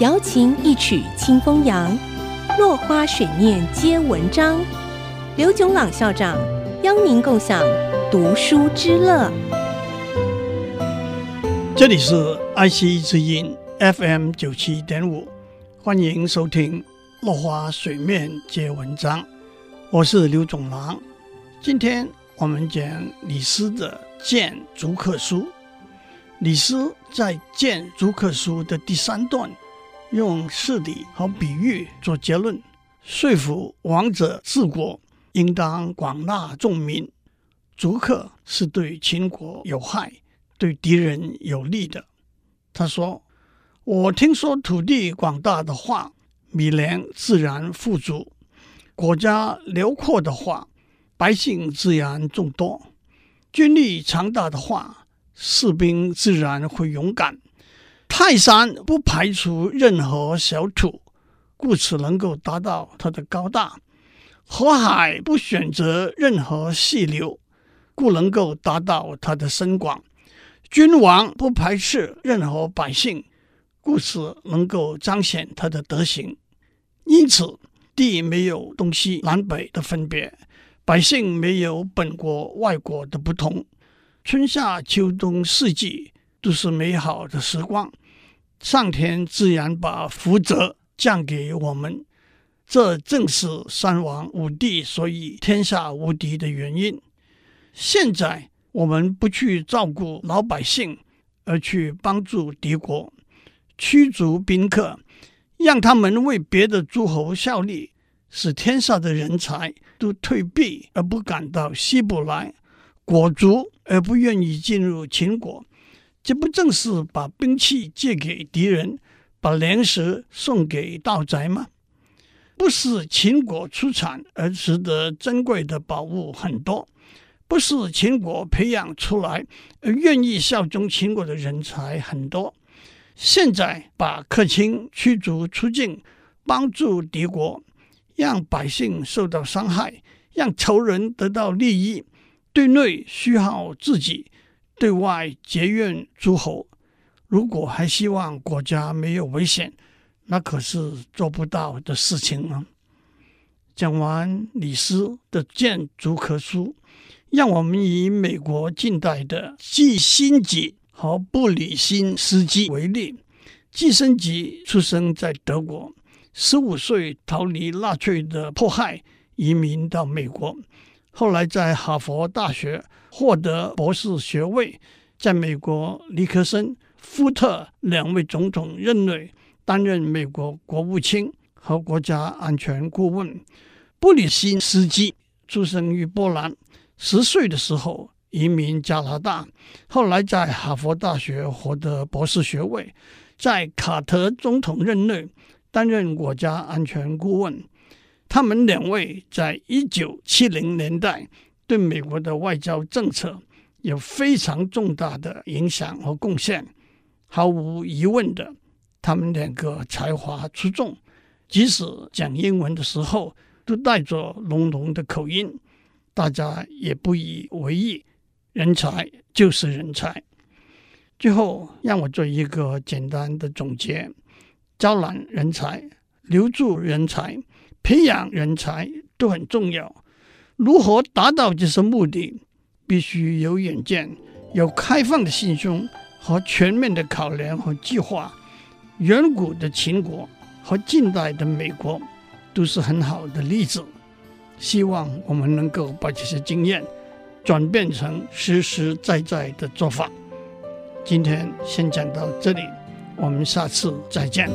瑶琴一曲清风扬，落花水面皆文章。刘炯朗校长邀您共享读书之乐。这里是 IC 之音 FM 九七点五，欢迎收听《落花水面皆文章》，我是刘炯朗。今天我们讲李斯的《谏逐客书》。李斯在《谏逐客书》的第三段，用事例和比喻做结论，说服王者治国。应当广纳众民，逐客是对秦国有害，对敌人有利的。他说：“我听说土地广大的话，米粮自然富足；国家辽阔的话，百姓自然众多；军力强大的话，士兵自然会勇敢。泰山不排除任何小土，故此能够达到它的高大。”河海不选择任何细流，故能够达到它的深广；君王不排斥任何百姓，故此能够彰显他的德行。因此，地没有东西南北的分别，百姓没有本国外国的不同，春夏秋冬四季都是美好的时光。上天自然把福泽降给我们。这正是三王五帝所以天下无敌的原因。现在我们不去照顾老百姓，而去帮助敌国，驱逐宾客，让他们为别的诸侯效力，使天下的人才都退避而不敢到西部来，裹足而不愿意进入秦国，这不正是把兵器借给敌人，把粮食送给盗贼吗？不是秦国出产而值得珍贵的宝物很多，不是秦国培养出来而愿意效忠秦国的人才很多。现在把客卿驱逐出境，帮助敌国，让百姓受到伤害，让仇人得到利益，对内虚耗自己，对外结怨诸侯。如果还希望国家没有危险，那可是做不到的事情啊！讲完李斯的《谏逐客书》，让我们以美国近代的季辛吉和布里辛斯基为例。季辛吉出生在德国，十五岁逃离纳粹的迫害，移民到美国，后来在哈佛大学获得博士学位，在美国尼克森、福特两位总统任内。担任美国国务卿和国家安全顾问。布里辛斯基出生于波兰，十岁的时候移民加拿大，后来在哈佛大学获得博士学位，在卡特总统任内担任国家安全顾问。他们两位在一九七零年代对美国的外交政策有非常重大的影响和贡献，毫无疑问的。他们两个才华出众，即使讲英文的时候都带着浓浓的口音，大家也不以为意。人才就是人才。最后，让我做一个简单的总结：招揽人才、留住人才、培养人才都很重要。如何达到这些目的？必须有远见、有开放的心胸和全面的考量和计划。远古的秦国和近代的美国都是很好的例子。希望我们能够把这些经验转变成实实在在的做法。今天先讲到这里，我们下次再见。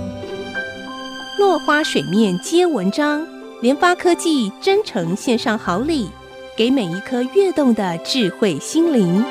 落花水面皆文章，联发科技真诚献上好礼，给每一颗跃动的智慧心灵。